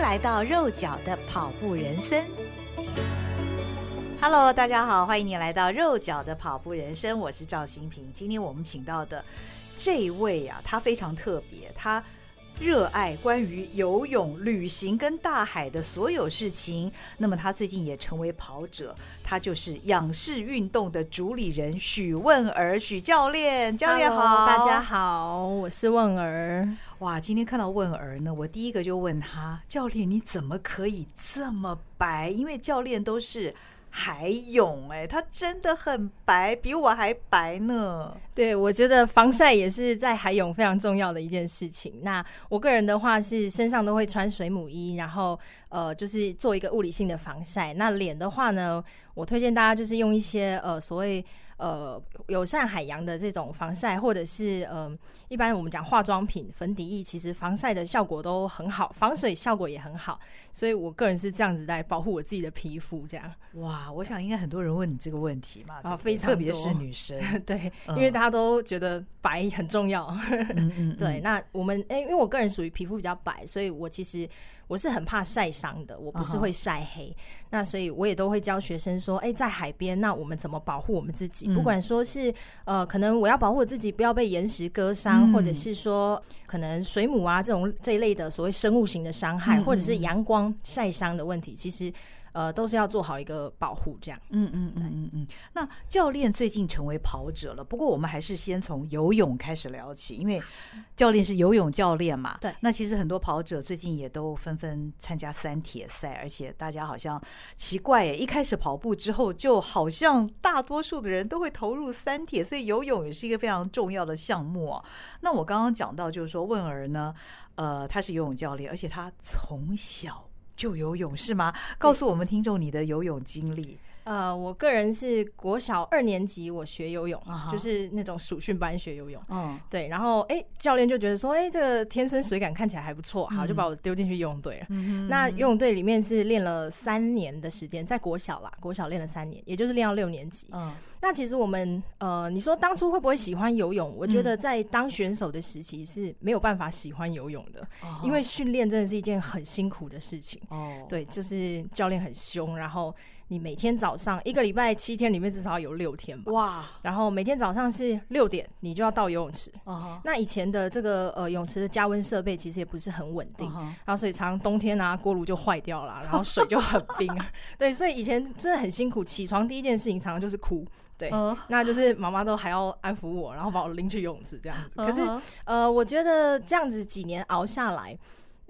来到肉脚的跑步人生。Hello，大家好，欢迎你来到肉脚的跑步人生，我是赵新平。今天我们请到的这位啊，他非常特别，他。热爱关于游泳、旅行跟大海的所有事情。那么他最近也成为跑者，他就是仰视运动的主理人许问儿许教练。教练好，大家好，我是问儿。哇，今天看到问儿呢，我第一个就问他：教练你怎么可以这么白？因为教练都是。海泳哎，它真的很白，比我还白呢。对，我觉得防晒也是在海泳非常重要的一件事情。那我个人的话是身上都会穿水母衣，然后呃，就是做一个物理性的防晒。那脸的话呢，我推荐大家就是用一些呃所谓。呃，友善海洋的这种防晒，或者是呃，一般我们讲化妆品、粉底液，其实防晒的效果都很好，防水效果也很好，所以我个人是这样子来保护我自己的皮肤。这样，哇，我想应该很多人问你这个问题嘛，啊，非常特别是女生，对，因为大家都觉得白很重要。嗯嗯，对，那我们哎，因为我个人属于皮肤比较白，所以我其实。我是很怕晒伤的，我不是会晒黑，uh -huh. 那所以我也都会教学生说，哎、欸，在海边，那我们怎么保护我们自己？嗯、不管说是呃，可能我要保护自己不要被岩石割伤、嗯，或者是说可能水母啊这种这一类的所谓生物型的伤害，嗯、或者是阳光晒伤的问题，其实。呃，都是要做好一个保护，这样。嗯嗯嗯嗯嗯。那教练最近成为跑者了，不过我们还是先从游泳开始聊起，因为教练是游泳教练嘛。对。那其实很多跑者最近也都纷纷参加三铁赛，而且大家好像奇怪耶，一开始跑步之后，就好像大多数的人都会投入三铁，所以游泳也是一个非常重要的项目啊。那我刚刚讲到，就是说问儿呢，呃，他是游泳教练，而且他从小。就游泳是吗？告诉我们听众你的游泳经历。呃，我个人是国小二年级，我学游泳，uh -huh. 就是那种暑训班学游泳。嗯、uh 对，然后哎、欸，教练就觉得说，哎、欸，这个天生水感看起来还不错，好，就把我丢进去游泳队了。嗯、uh. 那游泳队里面是练了三年的时间，在国小啦，国小练了三年，也就是练到六年级。嗯、uh 那其实我们呃，你说当初会不会喜欢游泳？我觉得在当选手的时期是没有办法喜欢游泳的，uh. 因为训练真的是一件很辛苦的事情。哦、uh 对，就是教练很凶，然后。你每天早上一个礼拜七天里面至少有六天吧？哇！然后每天早上是六点，你就要到游泳池。Uh -huh. 那以前的这个呃泳池的加温设备其实也不是很稳定，uh -huh. 然后所以常常冬天啊锅炉就坏掉了，然后水就很冰。对，所以以前真的很辛苦，起床第一件事情常常就是哭。对，uh -huh. 那就是妈妈都还要安抚我，然后把我拎去游泳池这样子。Uh. 可是呃，我觉得这样子几年熬下来。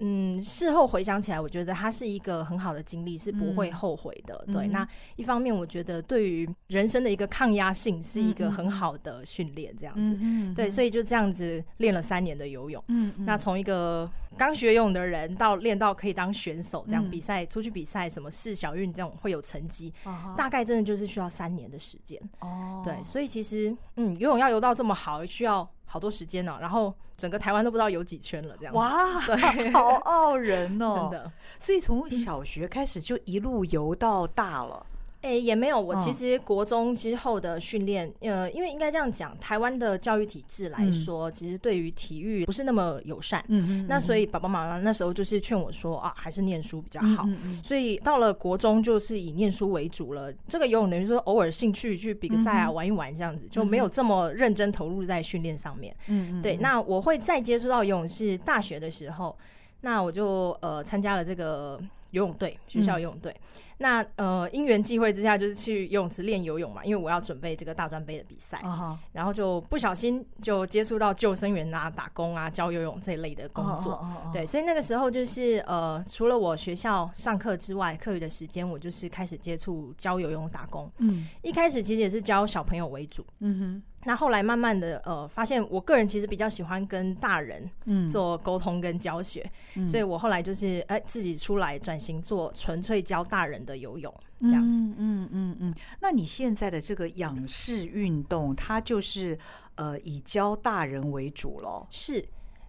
嗯，事后回想起来，我觉得它是一个很好的经历，是不会后悔的。嗯、对、嗯，那一方面，我觉得对于人生的一个抗压性是一个很好的训练，这样子、嗯嗯。对，所以就这样子练了三年的游泳。嗯，嗯那从一个刚学游泳的人到练到可以当选手，这样比赛、嗯、出去比赛，什么市小运这种会有成绩、嗯，大概真的就是需要三年的时间。哦，对，所以其实嗯，游泳要游到这么好，需要。好多时间呢、喔，然后整个台湾都不知道游几圈了，这样哇，对，好傲人哦、喔，真的。所以从小学开始就一路游到大了。哎、欸，也没有。我其实国中之后的训练、嗯，呃，因为应该这样讲，台湾的教育体制来说，嗯、其实对于体育不是那么友善。嗯哼嗯哼，那所以爸爸妈妈那时候就是劝我说啊，还是念书比较好。所以到了国中就是以念书为主了。这个游泳等于说偶尔兴趣去比个赛啊，玩一玩这样子，就没有这么认真投入在训练上面。嗯嗯，对。那我会再接触到游泳是大学的时候，那我就呃参加了这个游泳队，学校游泳队。嗯那呃，因缘际会之下，就是去游泳池练游泳嘛，因为我要准备这个大专杯的比赛，uh -huh. 然后就不小心就接触到救生员啊、打工啊、教游泳这一类的工作。Uh -huh. 对，所以那个时候就是呃，除了我学校上课之外，课余的时间我就是开始接触教游泳、打工。嗯，一开始其实也是教小朋友为主。嗯哼。那后来慢慢的，呃，发现我个人其实比较喜欢跟大人做沟通跟教学，嗯，所以我后来就是哎、欸、自己出来转型做纯粹教大人的游泳这样子。嗯嗯嗯嗯。那你现在的这个仰视运动，它就是呃以教大人为主咯？是。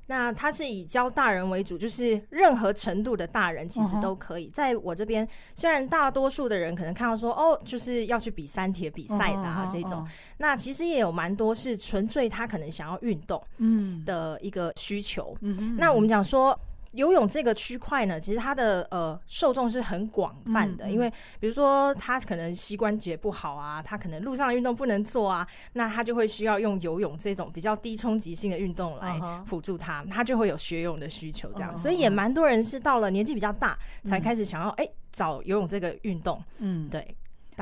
那他是以教大人为主，就是任何程度的大人其实都可以。在我这边，虽然大多数的人可能看到说，哦，就是要去比三铁比赛的啊这种，那其实也有蛮多是纯粹他可能想要运动，嗯的一个需求。嗯，那我们讲说。游泳这个区块呢，其实它的呃受众是很广泛的，嗯嗯、因为比如说他可能膝关节不好啊，他可能路上的运动不能做啊，那他就会需要用游泳这种比较低冲击性的运动来辅助他，他就会有学泳的需求这样，所以也蛮多人是到了年纪比较大才开始想要哎、找游泳这个运动，嗯，对。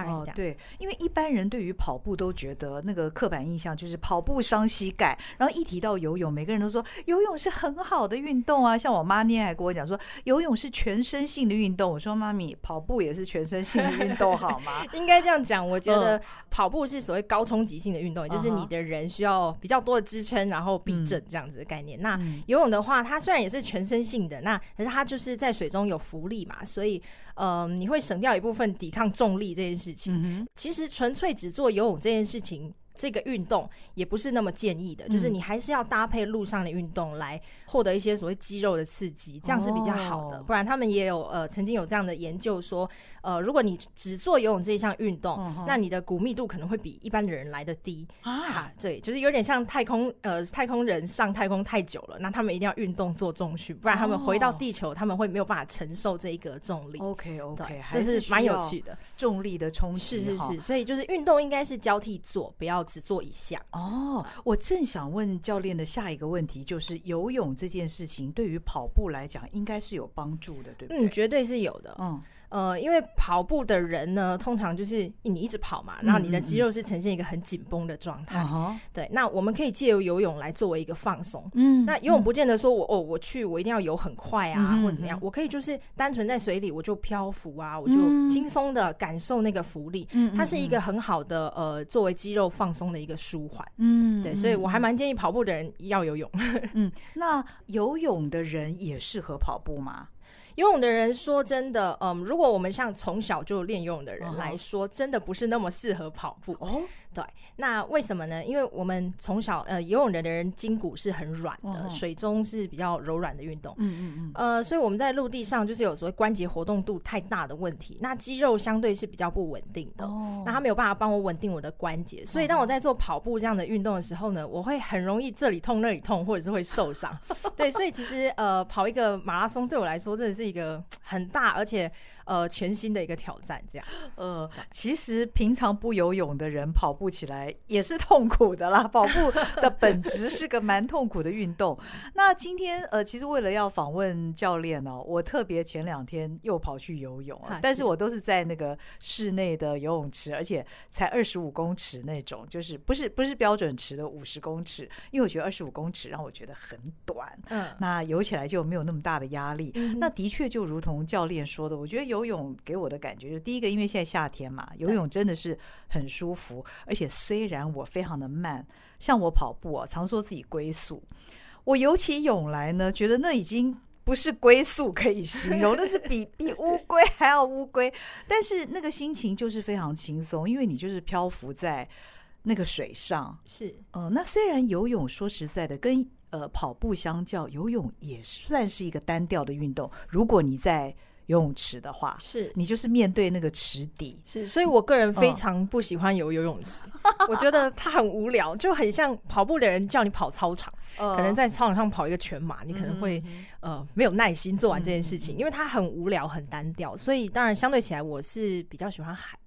哦，对，因为一般人对于跑步都觉得那个刻板印象就是跑步伤膝盖，然后一提到游泳，每个人都说游泳是很好的运动啊。像我妈那天还跟我讲说，游泳是全身性的运动。我说妈咪，跑步也是全身性的运动 好吗？应该这样讲，我觉得跑步是所谓高冲击性的运动，也就是你的人需要比较多的支撑，然后避震这样子的概念。那游泳的话，它虽然也是全身性的，那可是它就是在水中有浮力嘛，所以。嗯，你会省掉一部分抵抗重力这件事情。嗯、其实纯粹只做游泳这件事情。这个运动也不是那么建议的，就是你还是要搭配路上的运动来获得一些所谓肌肉的刺激，这样是比较好的。不然他们也有呃曾经有这样的研究说，呃，如果你只做游泳这一项运动，那你的骨密度可能会比一般的人来得低啊。对，就是有点像太空呃太空人上太空太久了，那他们一定要运动做重训，不然他们回到地球他们会没有办法承受这一个重力。OK OK，这是蛮有趣的，重力的冲击是是是，所以就是运动应该是交替做，不要。只做一项哦，我正想问教练的下一个问题，就是游泳这件事情对于跑步来讲，应该是有帮助的，对不对？嗯，绝对是有的。嗯。呃，因为跑步的人呢，通常就是你一直跑嘛，然后你的肌肉是呈现一个很紧绷的状态。嗯嗯、对，那我们可以借由游泳来作为一个放松。嗯，那游泳不见得说我哦，我去我一定要游很快啊，嗯、或怎么样，我可以就是单纯在水里我就漂浮啊，我就轻松的感受那个浮力。嗯，它是一个很好的呃，作为肌肉放松的一个舒缓。嗯，对，所以我还蛮建议跑步的人要游泳。嗯，那游泳的人也适合跑步吗？游泳的人说真的，嗯，如果我们像从小就练游泳的人来说，真的不是那么适合跑步。哦，对，那为什么呢？因为我们从小呃游泳的人筋骨是很软的，水中是比较柔软的运动。嗯嗯嗯。呃，所以我们在陆地上就是有所谓关节活动度太大的问题，那肌肉相对是比较不稳定的。哦。那他没有办法帮我稳定我的关节，所以当我在做跑步这样的运动的时候呢，我会很容易这里痛那里痛，或者是会受伤。对，所以其实呃跑一个马拉松对我来说真的是。是一个很大而且呃全新的一个挑战，这样。呃，其实平常不游泳的人跑步起来也是痛苦的啦。跑步的本质是个蛮痛苦的运动。那今天呃，其实为了要访问教练呢、喔，我特别前两天又跑去游泳啊，但是我都是在那个室内的游泳池，而且才二十五公尺那种，就是不是不是标准池的五十公尺，因为我觉得二十五公尺让我觉得很短。嗯，那游起来就没有那么大的压力。嗯、那的确就如同教练说的，我觉得游泳给我的感觉，就第一个，因为现在夏天嘛，游泳真的是很舒服。而且虽然我非常的慢，像我跑步啊，常说自己龟速，我游起泳来呢，觉得那已经不是龟速可以形容，那是比 比乌龟还要乌龟。但是那个心情就是非常轻松，因为你就是漂浮在那个水上。是，嗯、呃，那虽然游泳说实在的，跟呃，跑步相较，游泳也算是一个单调的运动。如果你在游泳池的话，是你就是面对那个池底。是，所以我个人非常不喜欢游游泳池，哦、我觉得它很无聊，就很像跑步的人叫你跑操场，呃、可能在操场上跑一个全马，你可能会、嗯、呃没有耐心做完这件事情，嗯、因为它很无聊、很单调。所以当然相对起来，我是比较喜欢海。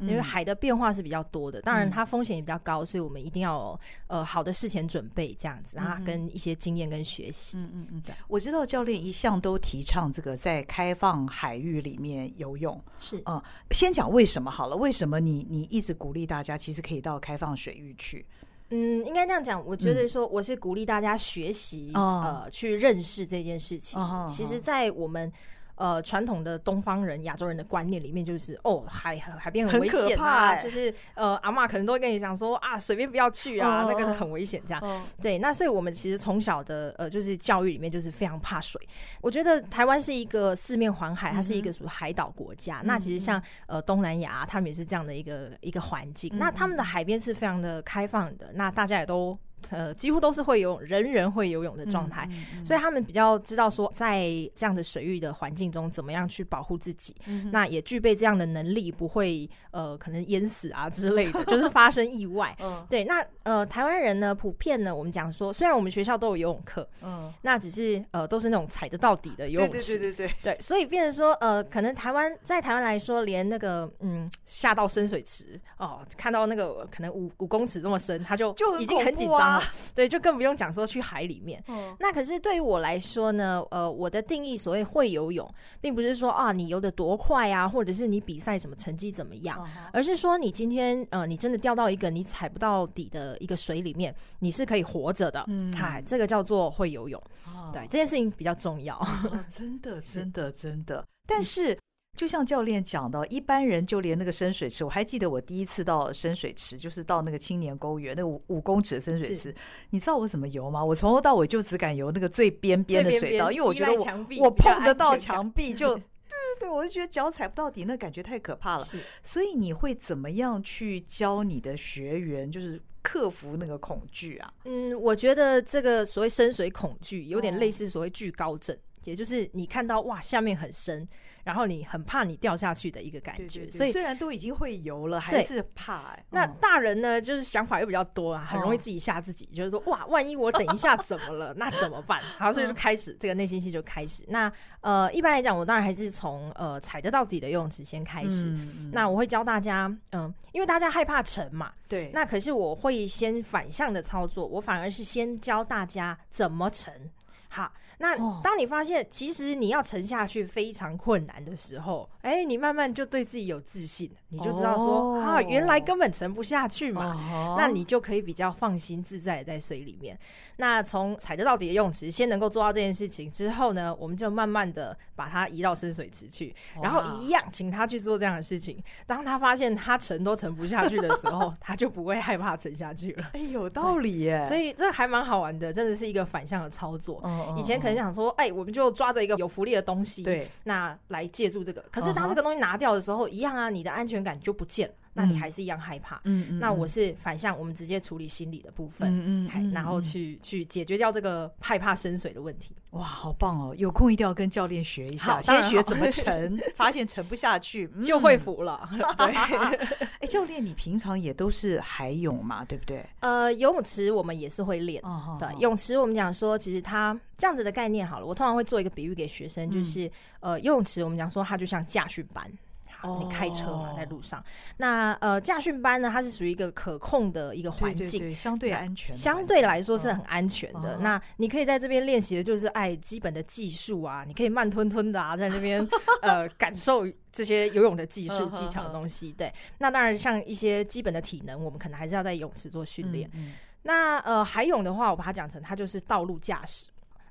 因为海的变化是比较多的，当然它风险也比较高，所以我们一定要呃好的事前准备这样子，然后跟一些经验跟学习。嗯嗯嗯，对，我知道教练一向都提倡这个在开放海域里面游泳。是，嗯，先讲为什么好了，为什么你你一直鼓励大家其实可以到开放水域去？嗯，应该这样讲，我觉得说我是鼓励大家学习，呃，去认识这件事情。其实，在我们。呃，传统的东方人、亚洲人的观念里面，就是哦，海海边很危险啊，欸、就是呃，阿嬷可能都会跟你讲说啊，水边不要去啊，哦、那个很危险这样。哦、对，那所以我们其实从小的呃，就是教育里面就是非常怕水。我觉得台湾是一个四面环海，它是一个属于海岛国家。嗯、那其实像呃东南亚，他们也是这样的一个一个环境。嗯、那他们的海边是非常的开放的，那大家也都。呃，几乎都是会游泳，人人会游泳的状态，所以他们比较知道说，在这样的水域的环境中，怎么样去保护自己。那也具备这样的能力，不会呃，可能淹死啊之类的，就是发生意外。对，那呃，台湾人呢，普遍呢，我们讲说，虽然我们学校都有游泳课，嗯，那只是呃，都是那种踩得到底的游泳池，对对对对对，对，所以变成说，呃，可能台湾在台湾来说，连那个嗯，下到深水池哦，看到那个可能五五公尺这么深，他就就已经很紧张。对，就更不用讲说去海里面。嗯，那可是对于我来说呢，呃，我的定义所谓会游泳，并不是说啊你游得多快啊，或者是你比赛什么成绩怎么样，而是说你今天呃你真的掉到一个你踩不到底的一个水里面，你是可以活着的。嗯，嗨，这个叫做会游泳。对，这件事情比较重要。真的，真的，真的。但是。就像教练讲的，一般人就连那个深水池，我还记得我第一次到深水池，就是到那个青年公园那个五五公尺的深水池。你知道我怎么游吗？我从头到尾就只敢游那个最边边的水道，因为我觉得我我碰得到墙壁就 对对对，我就觉得脚踩不到底，那感觉太可怕了。所以你会怎么样去教你的学员，就是克服那个恐惧啊？嗯，我觉得这个所谓深水恐惧有点类似所谓惧高症，也就是你看到哇下面很深。然后你很怕你掉下去的一个感觉，对对对，所以虽然都已经会游了，还是怕、欸。那大人呢，就是想法又比较多啊，很容易自己吓自己，就是说哇，万一我等一下怎么了，那怎么办？好，所以就开始这个内心戏就开始。那呃，一般来讲，我当然还是从呃踩得到底的游泳池先开始。嗯、那我会教大家，嗯、呃，因为大家害怕沉嘛，对。那可是我会先反向的操作，我反而是先教大家怎么沉。好。那当你发现其实你要沉下去非常困难的时候，哎，你慢慢就对自己有自信，你就知道说啊，原来根本沉不下去嘛。那你就可以比较放心自在在水里面。那从踩得到底的游泳池先能够做到这件事情之后呢，我们就慢慢的把它移到深水池去，然后一样请他去做这样的事情。当他发现他沉都沉不下去的时候，他就不会害怕沉下去了。哎，有道理耶。所以这还蛮好玩的，真的是一个反向的操作。以前。很想说，哎、欸，我们就抓着一个有福利的东西，对，那来借助这个。可是当这个东西拿掉的时候，一样啊，你的安全感就不见了。那你还是一样害怕，嗯嗯。那我是反向，我们直接处理心理的部分，嗯嗯，然后去去解决掉这个害怕深水的问题。哇，好棒哦！有空一定要跟教练学一下，先学怎么沉，发现沉不下去 就会浮了。对，哎，教练，你平常也都是海泳嘛，对不对？呃，游泳池我们也是会练。对，泳池我们讲说，其实它这样子的概念好了，我通常会做一个比喻给学生，就是呃，游泳池我们讲说它就像驾训班。你开车嘛，在路上。那呃，驾训班呢，它是属于一个可控的一个环境，对对对，相对安全，相对来说是很安全的。哦、那你可以在这边练习的就是哎基本的技术啊，你可以慢吞吞的啊，在那边 呃感受这些游泳的技术技巧的东西。对，那当然像一些基本的体能，我们可能还是要在泳池做训练。嗯嗯、那呃，海泳的话，我把它讲成它就是道路驾驶。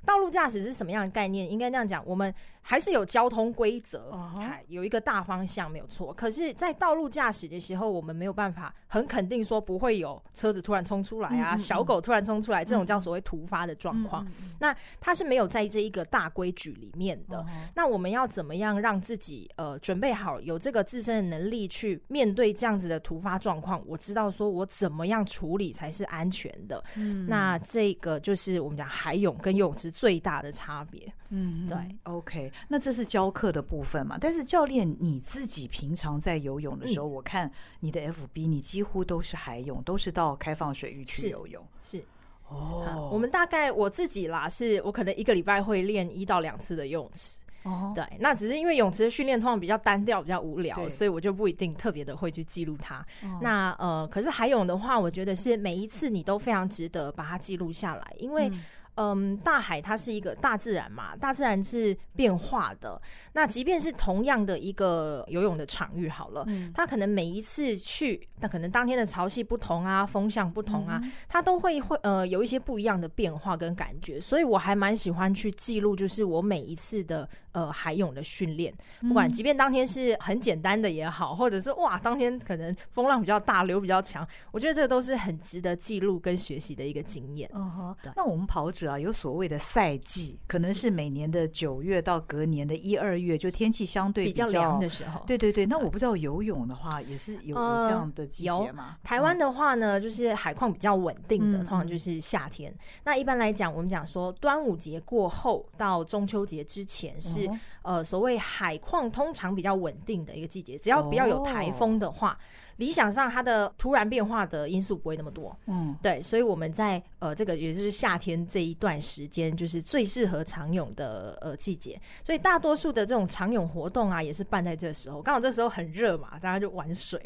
道路驾驶是什么样的概念？应该这样讲，我们还是有交通规则，uh huh. 有一个大方向没有错。可是，在道路驾驶的时候，我们没有办法很肯定说不会有车子突然冲出来啊，嗯嗯嗯小狗突然冲出来，这种叫所谓突发的状况。那它是没有在这一个大规矩里面的。Uh huh. 那我们要怎么样让自己呃准备好，有这个自身的能力去面对这样子的突发状况？我知道说我怎么样处理才是安全的。嗯，那这个就是我们讲海泳跟游泳池最大的差别，嗯，对，OK，那这是教课的部分嘛？但是教练你自己平常在游泳的时候，嗯、我看你的 FB，你几乎都是海泳，都是到开放水域去游泳，是，是哦、啊。我们大概我自己啦，是我可能一个礼拜会练一到两次的游泳池，哦，对，那只是因为泳池的训练通常比较单调，比较无聊，所以我就不一定特别的会去记录它。哦、那呃，可是海泳的话，我觉得是每一次你都非常值得把它记录下来，因为。嗯嗯，大海它是一个大自然嘛，大自然是变化的。那即便是同样的一个游泳的场域，好了，嗯，它可能每一次去，那可能当天的潮汐不同啊，风向不同啊，它都会会呃有一些不一样的变化跟感觉。所以我还蛮喜欢去记录，就是我每一次的呃海泳的训练，不管即便当天是很简单的也好，或者是哇当天可能风浪比较大，流比较强，我觉得这个都是很值得记录跟学习的一个经验。嗯哼，那我们跑者。是啊，有所谓的赛季，可能是每年的九月到隔年的一二月，就天气相对比较，凉的时候。对对对，那我不知道游泳的话也是有，有这样的季节吗？呃、台湾的话呢，就是海况比较稳定的，通常就是夏天。嗯、那一般来讲，我们讲说端午节过后到中秋节之前是、嗯、呃所谓海况通常比较稳定的一个季节，只要不要有台风的话。哦理想上，它的突然变化的因素不会那么多。嗯，对，所以我们在呃这个也就是夏天这一段时间，就是最适合长泳的呃季节。所以大多数的这种长泳活动啊，也是办在这时候，刚好这时候很热嘛，大家就玩水。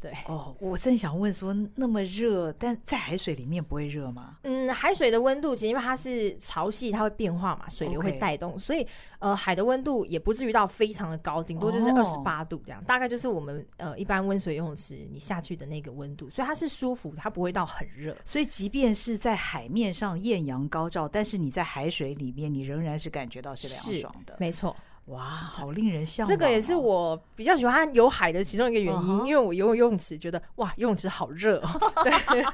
对哦，我正想问说，那么热，但在海水里面不会热吗？嗯，海水的温度其实因为它是潮汐，它会变化嘛，水流会带动，Okay. 所以呃海的温度也不至于到非常的高，顶多就是二十八度这样，哦、大概就是我们呃一般温水游泳池你下去的那个温度，所以它是舒服，它不会到很热。所以即便是在海面上艳阳高照，但是你在海水里面，你仍然是感觉到是凉爽的，没错。哇，好令人向往！这个也是我比较喜欢游海的其中一个原因，uh huh. 因为我游泳游泳池觉得哇，游泳池好热。哦 对，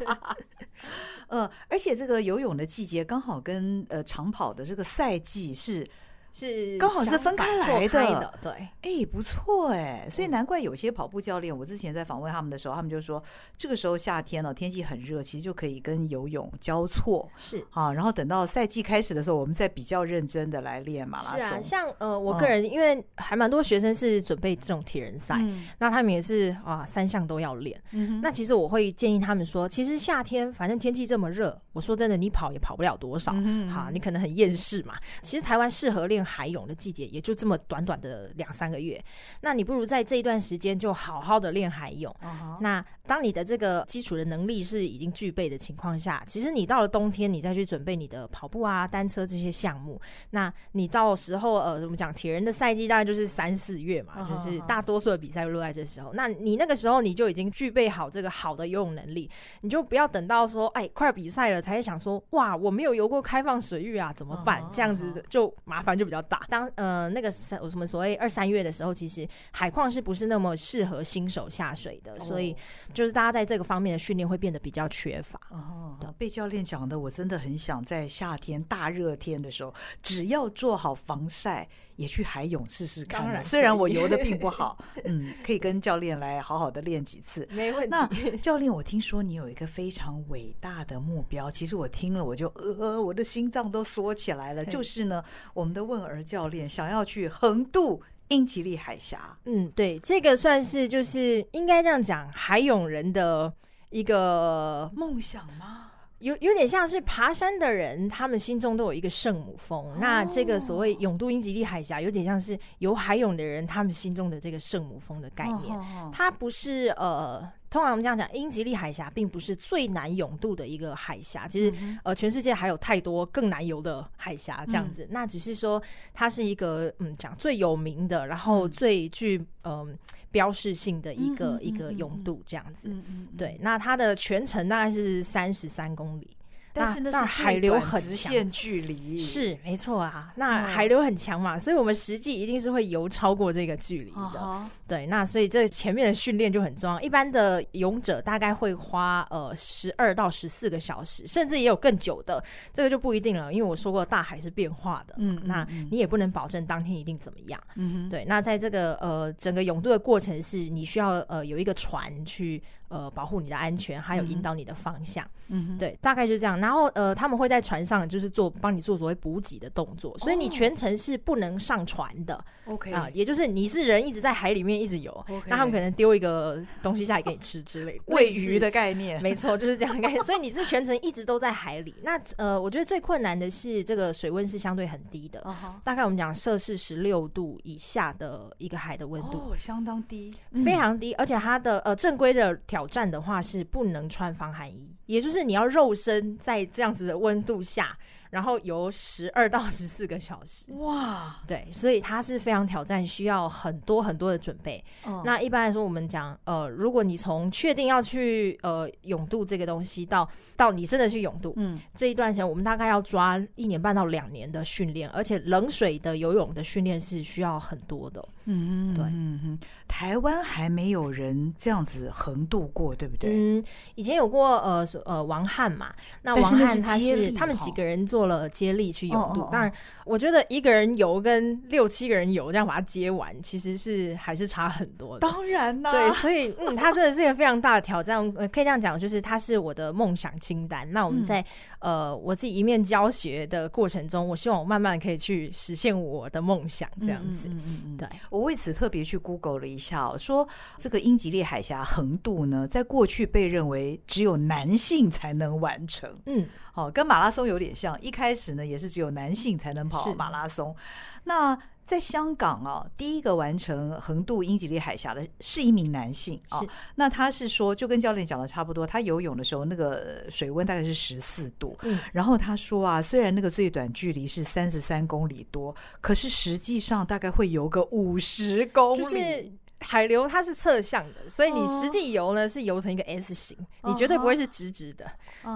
呃，而且这个游泳的季节刚好跟呃长跑的这个赛季是。是刚好是分开来的，的对，哎、欸，不错哎、欸，所以难怪有些跑步教练，我之前在访问他们的时候，他们就说，这个时候夏天了，天气很热，其实就可以跟游泳交错，是。啊，然后等到赛季开始的时候，我们再比较认真的来练马拉松。是啊，像呃，我个人因为还蛮多学生是准备这种铁人赛，嗯、那他们也是啊，三项都要练。嗯、那其实我会建议他们说，其实夏天反正天气这么热，我说真的，你跑也跑不了多少，嗯、哼好，你可能很厌世嘛。其实台湾适合练。海泳的季节也就这么短短的两三个月，那你不如在这一段时间就好好的练海泳。Uh huh. 那当你的这个基础的能力是已经具备的情况下，其实你到了冬天，你再去准备你的跑步啊、单车这些项目，那你到时候呃，怎么讲？铁人的赛季大概就是三四月嘛，uh. 就是大多数的比赛会落在这时候。那你那个时候你就已经具备好这个好的游泳能力，你就不要等到说哎快比赛了才想说哇我没有游过开放水域啊怎么办？Uh. 这样子就麻烦就比较。大当呃那个三什么所谓二三月的时候，其实海况是不是那么适合新手下水的？所以就是大家在这个方面的训练会变得比较缺乏。哦，被教练讲的，我真的很想在夏天大热天的时候，只要做好防晒，也去海泳试试看。当然，虽然我游的并不 好，嗯，可以跟教练来好好的练几次。没问题。那教练，我听说你有一个非常伟大的目标，其实我听了我就呃，我的心脏都缩起来了。就是呢，我们的问儿教练想要去横渡英吉利海峡。嗯，对，这个算是就是应该这样讲，海泳人的一个梦想吗？有有点像是爬山的人，他们心中都有一个圣母峰。Oh. 那这个所谓永渡英吉利海峡，有点像是游海泳的人，他们心中的这个圣母峰的概念。它不是呃。通常我们这样讲，英吉利海峡并不是最难泳渡的一个海峡。其实，呃，全世界还有太多更难游的海峡，这样子。嗯、那只是说，它是一个嗯，讲最有名的，然后最具嗯、呃、标示性的一个、嗯、一个泳渡这样子。对，那它的全程大概是三十三公里。但是那是海流很强，距离是没错啊。那海流很强嘛，所以我们实际一定是会游超过这个距离的。对，那所以这前面的训练就很重要。一般的勇者大概会花呃十二到十四个小时，甚至也有更久的，这个就不一定了。因为我说过大海是变化的，嗯，那你也不能保证当天一定怎么样。嗯，对。那在这个呃整个泳渡的过程是，你需要呃有一个船去。呃，保护你的安全，还有引导你的方向，嗯哼，对，大概就是这样。然后呃，他们会在船上就是做帮你做所谓补给的动作，所以你全程是不能上船的。OK 啊，也就是你是人一直在海里面一直游.那他们可能丢一个东西下来给你吃之类的，喂鱼的概念，没错，就是这样概念。所以你是全程一直都在海里。那呃，我觉得最困难的是这个水温是相对很低的，uh. 大概我们讲摄氏十六度以下的一个海的温度，oh, 相当低，非常低，而且它的呃正规的条。挑战的话是不能穿防寒衣，也就是你要肉身在这样子的温度下。然后游十二到十四个小时，哇，对，所以它是非常挑战，需要很多很多的准备。哦、那一般来说，我们讲，呃，如果你从确定要去呃泳渡这个东西到到你真的去泳渡，嗯，这一段时间我们大概要抓一年半到两年的训练，而且冷水的游泳的训练是需要很多的。嗯哼，对，嗯哼，台湾还没有人这样子横渡过，对不对？嗯，以前有过，呃呃，王汉嘛，那王汉他是，是他们几个人做。做了接力去游渡。当然，我觉得一个人游跟六七个人游这样把它接完，其实是还是差很多的。当然啦，对，所以 嗯，它真的是一个非常大的挑战。可以这样讲，就是它是我的梦想清单。那我们在、嗯、呃我自己一面教学的过程中，我希望我慢慢可以去实现我的梦想，这样子。嗯嗯嗯，对。我为此特别去 Google 了一下、喔，说这个英吉利海峡横渡呢，在过去被认为只有男性才能完成。嗯，好，跟马拉松有点像，一开始呢也是只有男性才能跑马拉松。那在香港啊，第一个完成横渡英吉利海峡的是一名男性啊。那他是说，就跟教练讲的差不多，他游泳的时候那个水温大概是十四度。嗯，然后他说啊，虽然那个最短距离是三十三公里多，可是实际上大概会游个五十公里。就是海流它是侧向的，所以你实际游呢是游成一个 S 型，你绝对不会是直直的。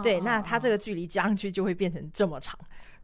对，那它这个距离加上去就会变成这么长。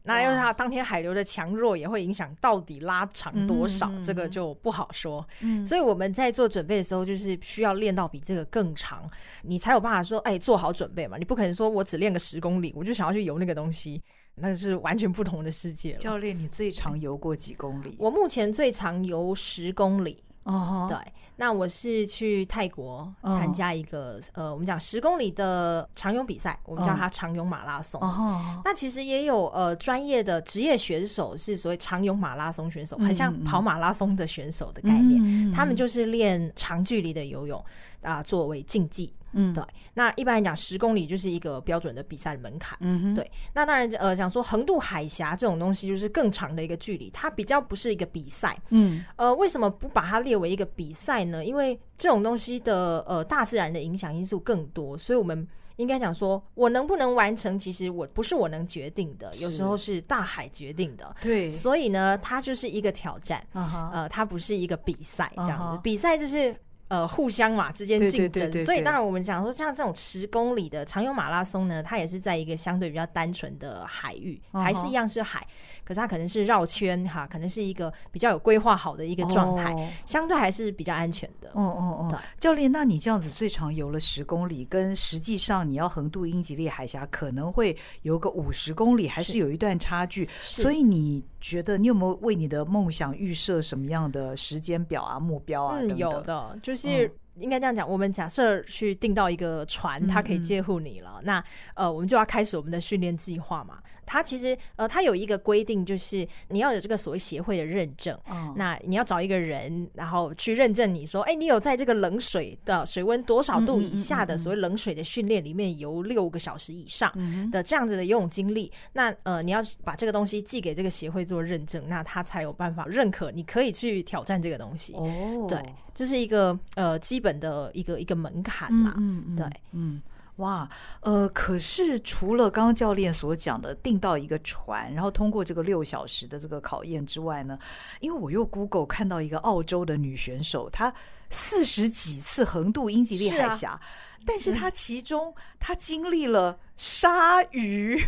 那因为它当天海流的强弱也会影响到底拉长多少，嗯、这个就不好说。嗯，所以我们在做准备的时候，就是需要练到比这个更长，你才有办法说，哎，做好准备嘛。你不可能说我只练个十公里，我就想要去游那个东西，那是完全不同的世界了。教练，你最长游过几公里？我目前最长游十公里。哦，对。那我是去泰国参加一个、oh. 呃，我们讲十公里的长泳比赛，我们叫它长泳马拉松。Oh. Oh. 那其实也有呃专业的职业选手是所谓长泳马拉松选手，很像跑马拉松的选手的概念。Mm hmm. 他们就是练长距离的游泳啊、呃，作为竞技。嗯，对。那一般来讲，十公里就是一个标准的比赛的门槛。嗯哼，对。那当然，呃，想说横渡海峡这种东西，就是更长的一个距离，它比较不是一个比赛。嗯，呃，为什么不把它列为一个比赛呢？因为这种东西的呃大自然的影响因素更多，所以我们应该讲说，我能不能完成，其实我不是我能决定的，有时候是大海决定的。对，所以呢，它就是一个挑战。呃，它不是一个比赛这样子，比赛就是。呃，互相嘛之间竞争，所以当然我们讲说，像这种十公里的长泳马拉松呢，它也是在一个相对比较单纯的海域，还是一样是海，可是它可能是绕圈哈，可能是一个比较有规划好的一个状态，相对还是比较安全的。哦哦哦，教练，那你这样子最长游了十公里，跟实际上你要横渡英吉利海峡可能会游个五十公里，还是有一段差距，所以你。觉得你有没有为你的梦想预设什么样的时间表啊、目标啊？嗯，有的，就是。应该这样讲，我们假设去订到一个船，它可以接护你了。那呃，我们就要开始我们的训练计划嘛。它其实呃，它有一个规定，就是你要有这个所谓协会的认证。哦、那你要找一个人，然后去认证你说，哎、欸，你有在这个冷水的水温多少度以下的所谓冷水的训练里面游六个小时以上的这样子的游泳经历。嗯、那呃，你要把这个东西寄给这个协会做认证，那他才有办法认可你可以去挑战这个东西。哦，对。这是一个呃基本的一个一个门槛嘛，嗯，嗯对，嗯，哇，呃，可是除了刚刚教练所讲的订到一个船，然后通过这个六小时的这个考验之外呢，因为我又 Google 看到一个澳洲的女选手，她四十几次横渡英吉利海峡，是啊，但是她其中她经历了鲨鱼。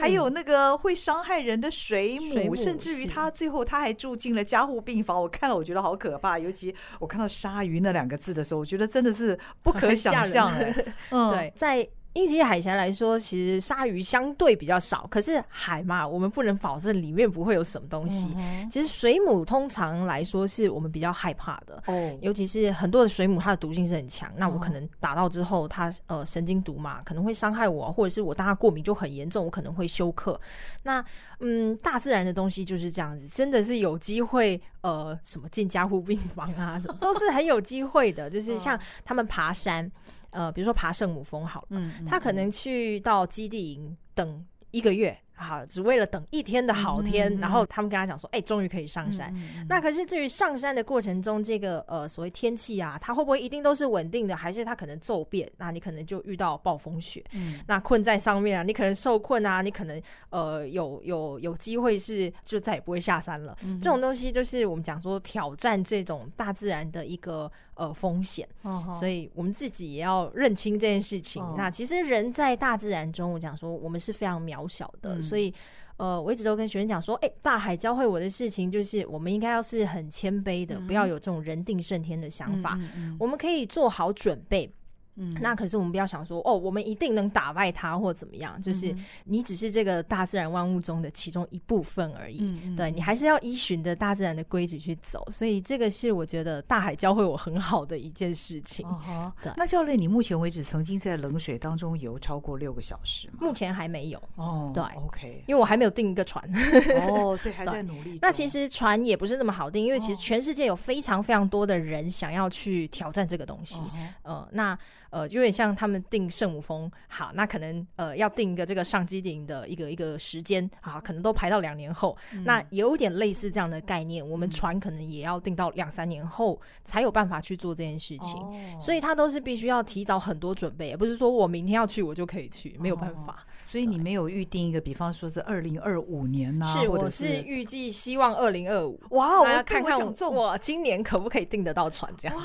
还有那个会伤害人的水母，水母甚至于他最后他还住进了加护病房。我看了，我觉得好可怕。尤其我看到“鲨鱼”那两个字的时候，我觉得真的是不可 想象。嗯，对，在。英吉利海峡来说，其实鲨鱼相对比较少。可是海嘛，我们不能保证里面不会有什么东西。其实水母通常来说是我们比较害怕的。哦，尤其是很多的水母，它的毒性是很强。那我可能打到之后，它呃神经毒嘛，可能会伤害我，或者是我当它过敏就很严重，我可能会休克。那嗯，大自然的东西就是这样子，真的是有机会呃什么进加护病房啊，什么都是很有机会的。就是像他们爬山。呃，比如说爬圣母峰好了，嗯嗯、他可能去到基地营等一个月。好，只为了等一天的好天，嗯、然后他们跟他讲说：“哎、欸，终于可以上山。嗯”那可是至于上山的过程中，这个呃所谓天气啊，它会不会一定都是稳定的，还是它可能骤变？那你可能就遇到暴风雪，嗯、那困在上面啊，你可能受困啊，你可能呃有有有机会是就再也不会下山了。嗯、这种东西就是我们讲说挑战这种大自然的一个呃风险，哦、所以我们自己也要认清这件事情。哦、那其实人在大自然中，我讲说我们是非常渺小的。嗯所以，呃，我一直都跟学生讲说，哎、欸，大海教会我的事情就是，我们应该要是很谦卑的，嗯、不要有这种人定胜天的想法。我们可以做好准备，嗯，那可是我们不要想说哦，我们一定能打败他或怎么样，就是你只是这个大自然万物中的其中一部分而已。嗯，对，你还是要依循着大自然的规矩去走。所以这个是我觉得大海教会我很好的一件事情。哦，对。那教练，你目前为止曾经在冷水当中游超过六个小时吗？目前还没有。哦，对，OK，因为我还没有订一个船。哦，所以还在努力。那其实船也不是那么好订，因为其实全世界有非常非常多的人想要去挑战这个东西。呃，那。呃，就有点像他们定圣母峰，好，那可能呃要定一个这个上机顶的一个一个时间，好，可能都排到两年后，嗯、那有点类似这样的概念。我们船可能也要定到两三年后才有办法去做这件事情，哦、所以它都是必须要提早很多准备，也不是说我明天要去我就可以去，没有办法。哦、所以你没有预定一个，比方说是二零二五年呐、啊？是，我是预计希望二零二五。哇，我要看看我今年可不可以订得到船这样。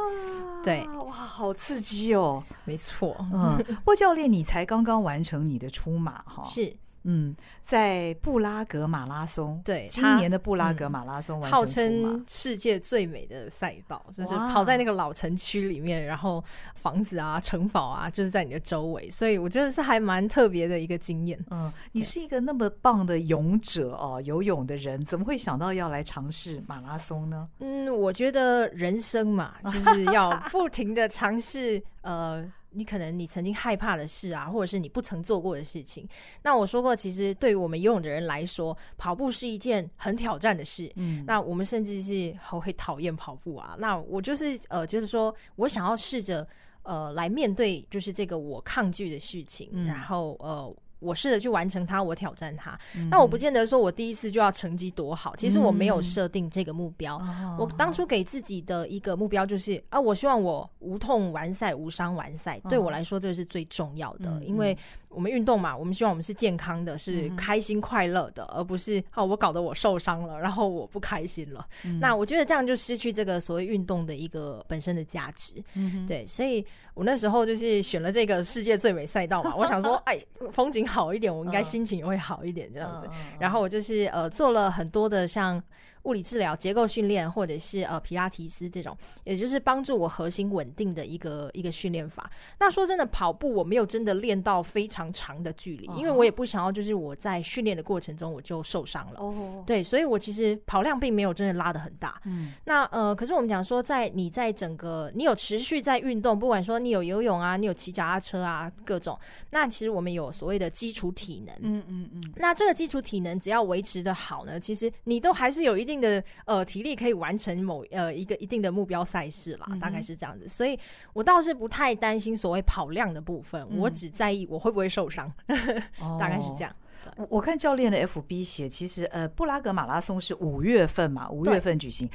对，哇，好刺激哦！没错，嗯，不教练，你才刚刚完成你的出马哈，是。嗯，在布拉格马拉松，对，今年的布拉格马拉松完成、嗯、号称世界最美的赛道，就是跑在那个老城区里面，然后房子啊、城堡啊，就是在你的周围，所以我觉得是还蛮特别的一个经验。嗯，你是一个那么棒的勇者哦，游泳的人，怎么会想到要来尝试马拉松呢？嗯，我觉得人生嘛，就是要不停的尝试，呃。你可能你曾经害怕的事啊，或者是你不曾做过的事情。那我说过，其实对于我们游泳的人来说，跑步是一件很挑战的事。嗯，那我们甚至是很会讨厌跑步啊。那我就是呃，就是说我想要试着呃来面对，就是这个我抗拒的事情，嗯、然后呃。我试着去完成它，我挑战它。嗯、那我不见得说我第一次就要成绩多好，其实我没有设定这个目标。嗯、我当初给自己的一个目标就是啊，我希望我无痛完赛、无伤完赛。对我来说，这个是最重要的，嗯、因为。我们运动嘛，我们希望我们是健康的，是开心快乐的，嗯、而不是哦，我搞得我受伤了，然后我不开心了。嗯、那我觉得这样就失去这个所谓运动的一个本身的价值。嗯、对，所以我那时候就是选了这个世界最美赛道嘛。我想说，哎，风景好一点，我应该心情也会好一点这样子。嗯、然后我就是呃做了很多的像。物理治疗、结构训练，或者是呃皮拉提斯这种，也就是帮助我核心稳定的一个一个训练法。那说真的，跑步我没有真的练到非常长的距离，因为我也不想要就是我在训练的过程中我就受伤了。哦，对，所以我其实跑量并没有真的拉的很大。嗯，那呃，可是我们讲说，在你在整个你有持续在运动，不管说你有游泳啊，你有骑脚踏车啊，各种，那其实我们有所谓的基础体能。嗯嗯嗯。那这个基础体能只要维持的好呢，其实你都还是有一定。定的呃体力可以完成某呃一个一定的目标赛事啦，大概是这样子，所以我倒是不太担心所谓跑量的部分，我只在意我会不会受伤，大概是这样。我我看教练的 FB 写，其实呃布拉格马拉松是五月份嘛，五月份举行。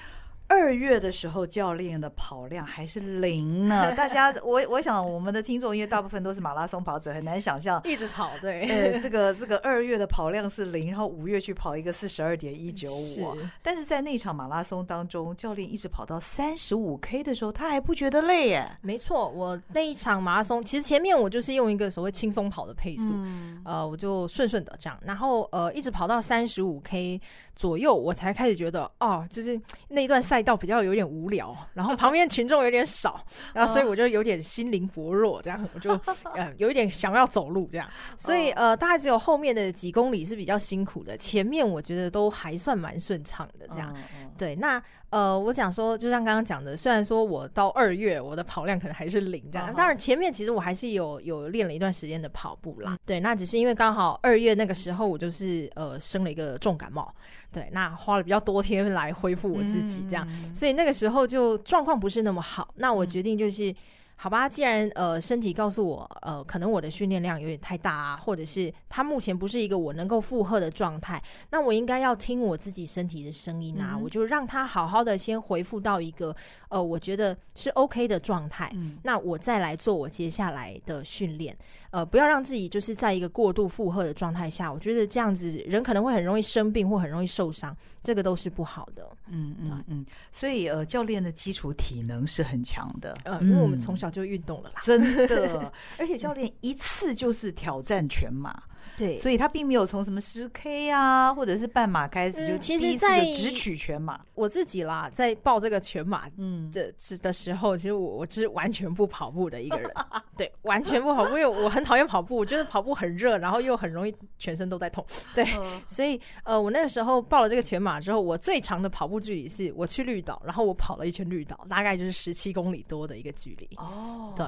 二月的时候，教练的跑量还是零呢。大家，我我想我们的听众，因为大部分都是马拉松跑者，很难想象一直跑。对，呃，这个这个二月的跑量是零，然后五月去跑一个四十二点一九五。但是在那场马拉松当中，教练一直跑到三十五 K 的时候，他还不觉得累耶。没错，我那一场马拉松，其实前面我就是用一个所谓轻松跑的配速，嗯、呃，我就顺顺的这样，然后呃，一直跑到三十五 K 左右，我才开始觉得哦，就是那一段赛。道比较有点无聊，然后旁边群众有点少，然后所以我就有点心灵薄弱，这样我就呃有一点想要走路这样，所以呃大概只有后面的几公里是比较辛苦的，前面我觉得都还算蛮顺畅的这样，对，那。呃，我讲说，就像刚刚讲的，虽然说我到二月我的跑量可能还是零这样，当然前面其实我还是有有练了一段时间的跑步啦。对，那只是因为刚好二月那个时候我就是呃生了一个重感冒，对，那花了比较多天来恢复我自己这样，所以那个时候就状况不是那么好。那我决定就是。好吧，既然呃身体告诉我，呃可能我的训练量有点太大啊，或者是它目前不是一个我能够负荷的状态，那我应该要听我自己身体的声音啊，嗯、我就让它好好的先回复到一个呃我觉得是 OK 的状态，嗯、那我再来做我接下来的训练。呃，不要让自己就是在一个过度负荷的状态下，我觉得这样子人可能会很容易生病或很容易受伤，这个都是不好的。嗯嗯嗯，所以呃，教练的基础体能是很强的，呃，因为我们从小就运动了啦，真的。而且教练一次就是挑战全马。对，所以他并没有从什么十 K 啊，或者是半马开始就第一次就直取全马。我自己啦，在报这个全马嗯的的时候，其实我我是完全不跑步的一个人，对，完全不跑步，因为我很讨厌跑步，我觉得跑步很热，然后又很容易全身都在痛，对，所以呃，我那个时候报了这个全马之后，我最长的跑步距离是我去绿岛，然后我跑了一圈绿岛，大概就是十七公里多的一个距离。哦，对。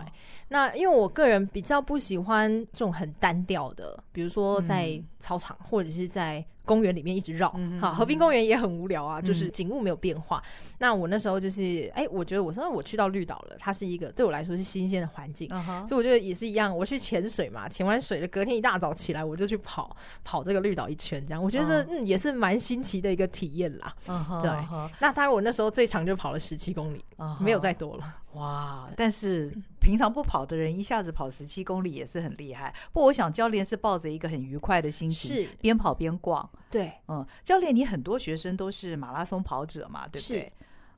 那因为我个人比较不喜欢这种很单调的，比如说在操场或者是在公园里面一直绕，嗯、好，河滨公园也很无聊啊，嗯、就是景物没有变化。那我那时候就是，哎、欸，我觉得我说我去到绿岛了，它是一个对我来说是新鲜的环境，嗯、所以我觉得也是一样。我去潜水嘛，潜完水了，隔天一大早起来我就去跑跑这个绿岛一圈，这样我觉得嗯也是蛮新奇的一个体验啦。嗯、对，嗯、那当然我那时候最长就跑了十七公里，嗯、没有再多了。哇，但是平常不跑的人一下子跑十七公里也是很厉害。不过我想教练是抱着一个很愉快的心情，是边跑边逛。对，嗯，教练，你很多学生都是马拉松跑者嘛，对不对？是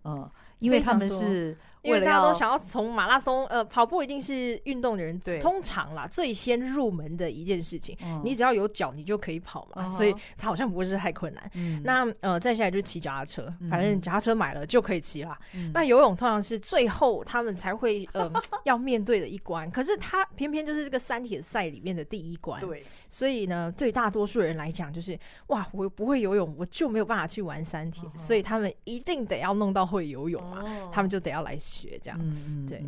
嗯，因为他们是。因为大家都想要从马拉松，呃，跑步一定是运动的人通常啦最先入门的一件事情。你只要有脚，你就可以跑嘛，所以它好像不会是太困难。那呃，再下来就是骑脚踏车，反正脚踏车买了就可以骑啦。那游泳通常是最后他们才会呃 要面对的一关，可是它偏偏就是这个三铁赛里面的第一关。对，所以呢，对大多数人来讲，就是哇，我不会游泳，我就没有办法去玩三铁，所以他们一定得要弄到会游泳嘛，他们就得要来。学这样，嗯嗯，对，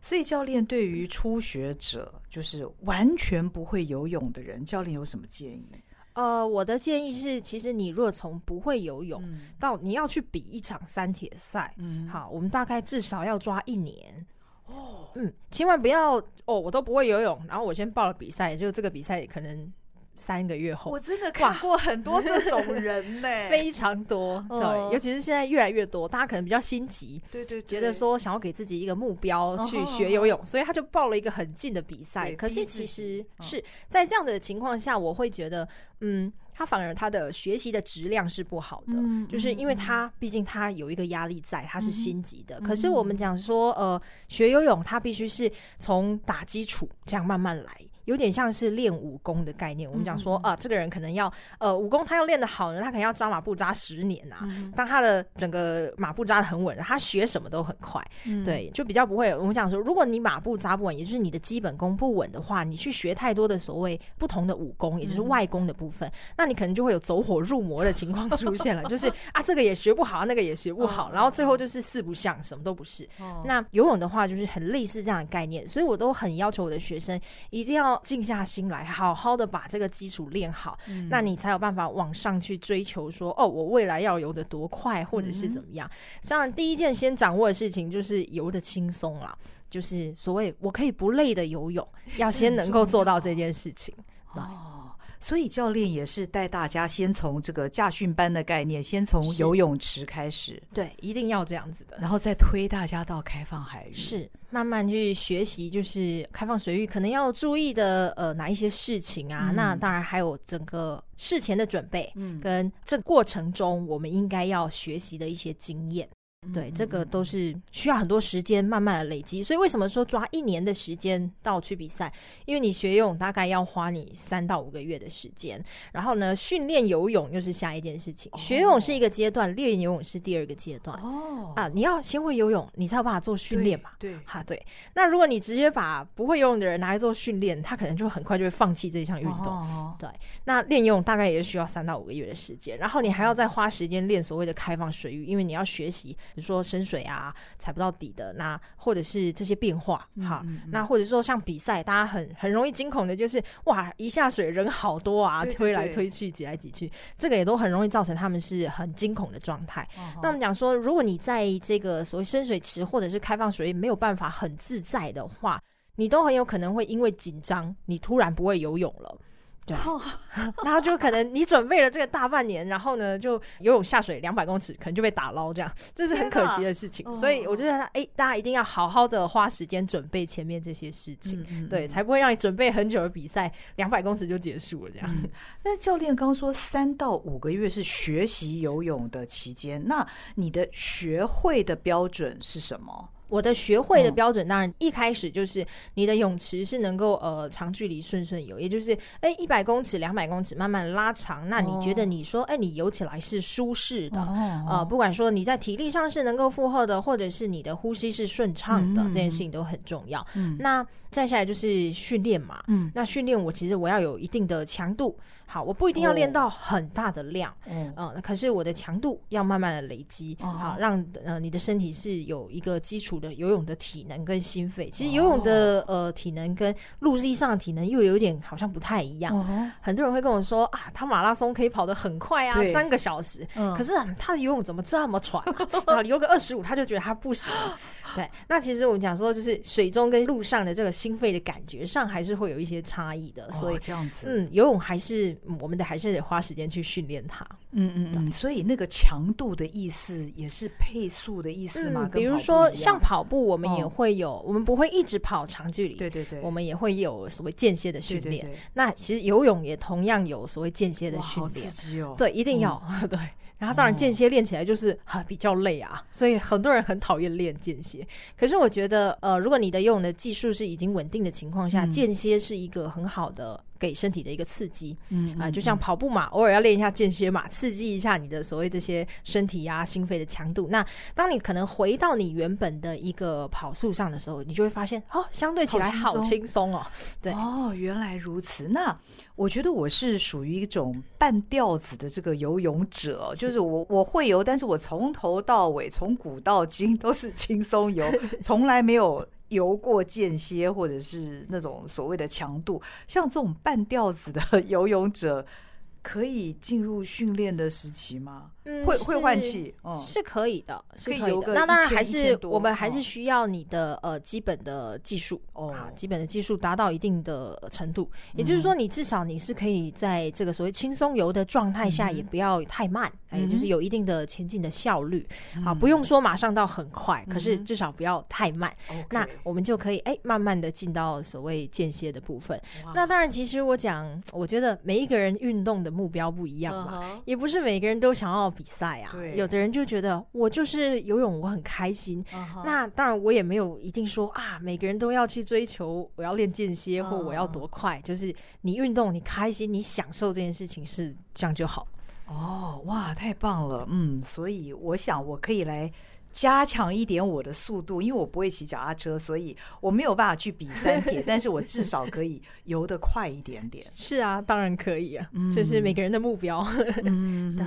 所以教练对于初学者，就是完全不会游泳的人，教练有什么建议？呃，我的建议是，其实你若从不会游泳到你要去比一场三铁赛，嗯，好，我们大概至少要抓一年。哦，嗯，千万不要哦，我都不会游泳，然后我先报了比赛，就这个比赛可能。三个月后，我真的看过很多这种人呢，非常多。对，尤其是现在越来越多，大家可能比较心急，对对，觉得说想要给自己一个目标去学游泳，所以他就报了一个很近的比赛。可是其实是在这样的情况下，我会觉得，嗯，他反而他的学习的质量是不好的，就是因为他毕竟他有一个压力在，他是心急的。可是我们讲说，呃，学游泳他必须是从打基础这样慢慢来。有点像是练武功的概念。我们讲说啊，这个人可能要呃武功，他要练得好呢，他可能要扎马步扎十年啊。当他的整个马步扎得很稳，他学什么都很快。对，就比较不会。我们讲说，如果你马步扎不稳，也就是你的基本功不稳的话，你去学太多的所谓不同的武功，也就是外功的部分，那你可能就会有走火入魔的情况出现了。就是啊，这个也学不好，那个也学不好，然后最后就是四不像，什么都不是。那游泳的话，就是很类似这样的概念，所以我都很要求我的学生一定要。静下心来，好好的把这个基础练好，嗯、那你才有办法往上去追求说，说哦，我未来要游得多快，或者是怎么样。当然、嗯，第一件先掌握的事情就是游得轻松啦，就是所谓我可以不累的游泳，要先能够做到这件事情。哦。所以教练也是带大家先从这个驾训班的概念，先从游泳池开始，对，一定要这样子的，然后再推大家到开放海域，是慢慢去学习，就是开放水域可能要注意的呃哪一些事情啊？嗯、那当然还有整个事前的准备，嗯，跟这过程中我们应该要学习的一些经验。对，这个都是需要很多时间慢慢的累积，所以为什么说抓一年的时间到去比赛？因为你学游泳大概要花你三到五个月的时间，然后呢，训练游泳又是下一件事情。学游泳是一个阶段，练游泳是第二个阶段。哦，啊，你要先会游泳，你才有办法做训练嘛。对，哈，对。那如果你直接把不会游泳的人拿来做训练，他可能就很快就会放弃这项运动。对，那练游泳大概也是需要三到五个月的时间，然后你还要再花时间练所谓的开放水域，因为你要学习。比如说深水啊，踩不到底的那，或者是这些变化，哈，那或者说像比赛，大家很很容易惊恐的就是，哇，一下水人好多啊，推来推去，挤来挤去，这个也都很容易造成他们是很惊恐的状态。那我们讲说，如果你在这个所谓深水池或者是开放水域没有办法很自在的话，你都很有可能会因为紧张，你突然不会游泳了。对，然后就可能你准备了这个大半年，然后呢，就游泳下水两百公尺，可能就被打捞，这样这是很可惜的事情。所以我觉得，哎，大家一定要好好的花时间准备前面这些事情，对，才不会让你准备很久的比赛两百公尺就结束了这样。那教练刚说三到五个月是学习游泳的期间，那你的学会的标准是什么？我的学会的标准，当然一开始就是你的泳池是能够呃长距离顺顺游，也就是哎一百公尺、两百公尺慢慢拉长。那你觉得你说哎你游起来是舒适的，呃不管说你在体力上是能够负荷的，或者是你的呼吸是顺畅的，这件事情都很重要。那再下来就是训练嘛，嗯那训练我其实我要有一定的强度。好，我不一定要练到很大的量，嗯、oh. 呃，可是我的强度要慢慢的累积，oh. 好，让呃你的身体是有一个基础的游泳的体能跟心肺。其实游泳的、oh. 呃体能跟陆地上的体能又有点好像不太一样。Oh. 很多人会跟我说啊，他马拉松可以跑得很快啊，三个小时，嗯、可是、啊、他的游泳怎么这么喘啊？游个二十五他就觉得他不行。对，那其实我们讲说，就是水中跟陆上的这个心肺的感觉上，还是会有一些差异的。所以、哦、这样子，嗯，游泳还是我们的，还是得花时间去训练它。嗯嗯嗯。所以那个强度的意思，也是配速的意思吗？嗯、比如说像跑步，我们也会有，哦、我们不会一直跑长距离。对对对。我们也会有所谓间歇的训练。对对对，那其实游泳也同样有所谓间歇的训练。刺激哦。对，一定要、嗯、对。然后当然间歇练起来就是啊比较累啊，所以很多人很讨厌练间歇。可是我觉得，呃，如果你的游泳的技术是已经稳定的情况下，间歇是一个很好的。给身体的一个刺激，嗯啊、呃，就像跑步嘛，偶尔要练一下间歇嘛，刺激一下你的所谓这些身体呀、啊、心肺的强度。那当你可能回到你原本的一个跑速上的时候，你就会发现哦，相对起来好轻松哦。对哦，原来如此。那我觉得我是属于一种半吊子的这个游泳者，就是我我会游，但是我从头到尾，从古到今都是轻松游，从来没有。游过间歇，或者是那种所谓的强度，像这种半吊子的 游泳者，可以进入训练的时期吗？嗯，会会换气，嗯，是可以的，是可以的。那当然还是我们还是需要你的呃基本的技术哦，基本的技术达到一定的程度，也就是说，你至少你是可以在这个所谓轻松游的状态下，也不要太慢，也就是有一定的前进的效率啊，不用说马上到很快，可是至少不要太慢。那我们就可以哎慢慢的进到所谓间歇的部分。那当然，其实我讲，我觉得每一个人运动的目标不一样嘛，也不是每个人都想要。比赛啊，对有的人就觉得我就是游泳，我很开心。Uh. 那当然，我也没有一定说啊，每个人都要去追求我要练间歇或我要多快。Uh. 就是你运动，你开心，你享受这件事情是这样就好。哦，oh, 哇，太棒了，嗯，所以我想我可以来。加强一点我的速度，因为我不会骑脚踏车，所以我没有办法去比三铁，但是我至少可以游得快一点点。是啊，当然可以啊，这是每个人的目标。嗯，对。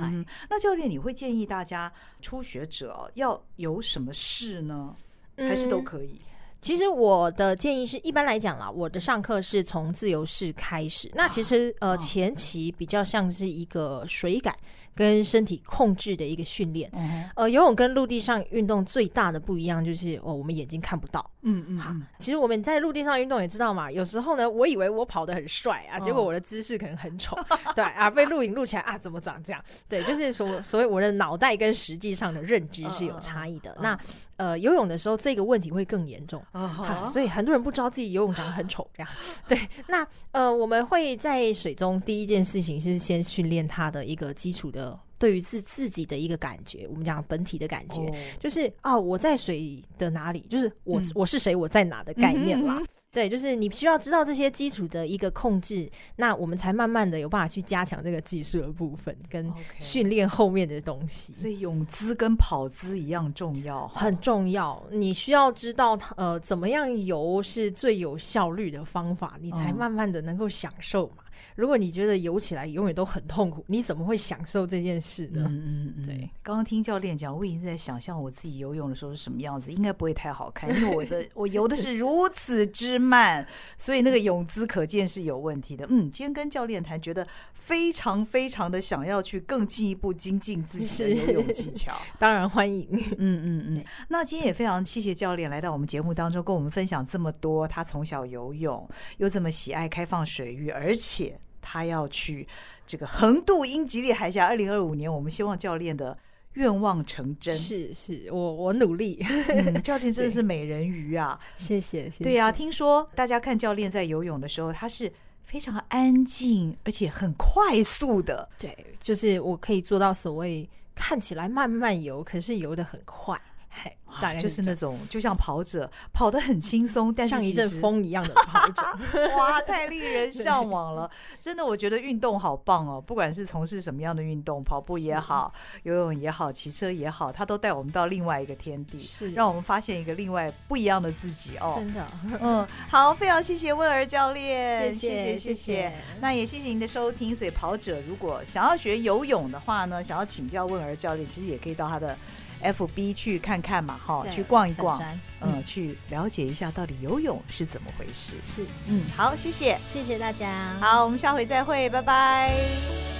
那教练，你会建议大家初学者要有什么事呢？还是都可以？其实我的建议是一般来讲啦，我的上课是从自由式开始。那其实呃前期比较像是一个水感。跟身体控制的一个训练，呃，游泳跟陆地上运动最大的不一样就是哦，我们眼睛看不到。嗯嗯，好，其实我们在陆地上运动也知道嘛，有时候呢，我以为我跑得很帅啊，结果我的姿势可能很丑，对啊，被录影录起来啊，怎么长这样？对，就是所所以我的脑袋跟实际上的认知是有差异的。那呃，游泳的时候这个问题会更严重，啊所以很多人不知道自己游泳长得很丑这样。对，那呃，我们会在水中第一件事情是先训练他的一个基础的。对于自自己的一个感觉，我们讲本体的感觉，oh. 就是啊，我在水的哪里，就是我、嗯、我是谁，我在哪的概念啦。对，就是你需要知道这些基础的一个控制，那我们才慢慢的有办法去加强这个技术的部分，跟训练后面的东西。所以泳姿跟跑姿一样重要，很重要。你需要知道呃怎么样游是最有效率的方法，你才慢慢的能够享受嘛。如果你觉得游起来永远都很痛苦，你怎么会享受这件事呢？嗯嗯嗯，对。刚刚听教练讲，我已经在想象我自己游泳的时候是什么样子，应该不会太好看，因为我的 我游的是如此之慢，所以那个泳姿可见是有问题的。嗯，今天跟教练谈，觉得非常非常的想要去更进一步精进自己的游泳技巧。当然欢迎。嗯嗯嗯。那今天也非常谢谢教练来到我们节目当中，跟我们分享这么多。他从小游泳，又这么喜爱开放水域，而且。他要去这个横渡英吉利海峡，二零二五年，我们希望教练的愿望成真。是是，我我努力。嗯，教练真的是美人鱼啊！谢谢谢谢。对呀，听说大家看教练在游泳的时候，他是非常安静，而且很快速的。对，就是我可以做到所谓看起来慢慢游，可是游得很快。嘿大概就是那种就像跑者跑得很轻松，但是像一阵风一样的跑者，哇，太令人向往了！真的，我觉得运动好棒哦，不管是从事什么样的运动，跑步也好，游泳也好，骑车也好，他都带我们到另外一个天地，是让我们发现一个另外不一样的自己哦。真的，嗯，好，非常谢谢温儿教练，谢谢谢谢，谢谢，那也谢谢您的收听。所以跑者如果想要学游泳的话呢，想要请教温儿教练，其实也可以到他的。FB 去看看嘛，哈，去逛一逛，嗯，嗯，去了解一下到底游泳是怎么回事。是，嗯，好，谢谢，谢谢大家。好，我们下回再会，拜拜。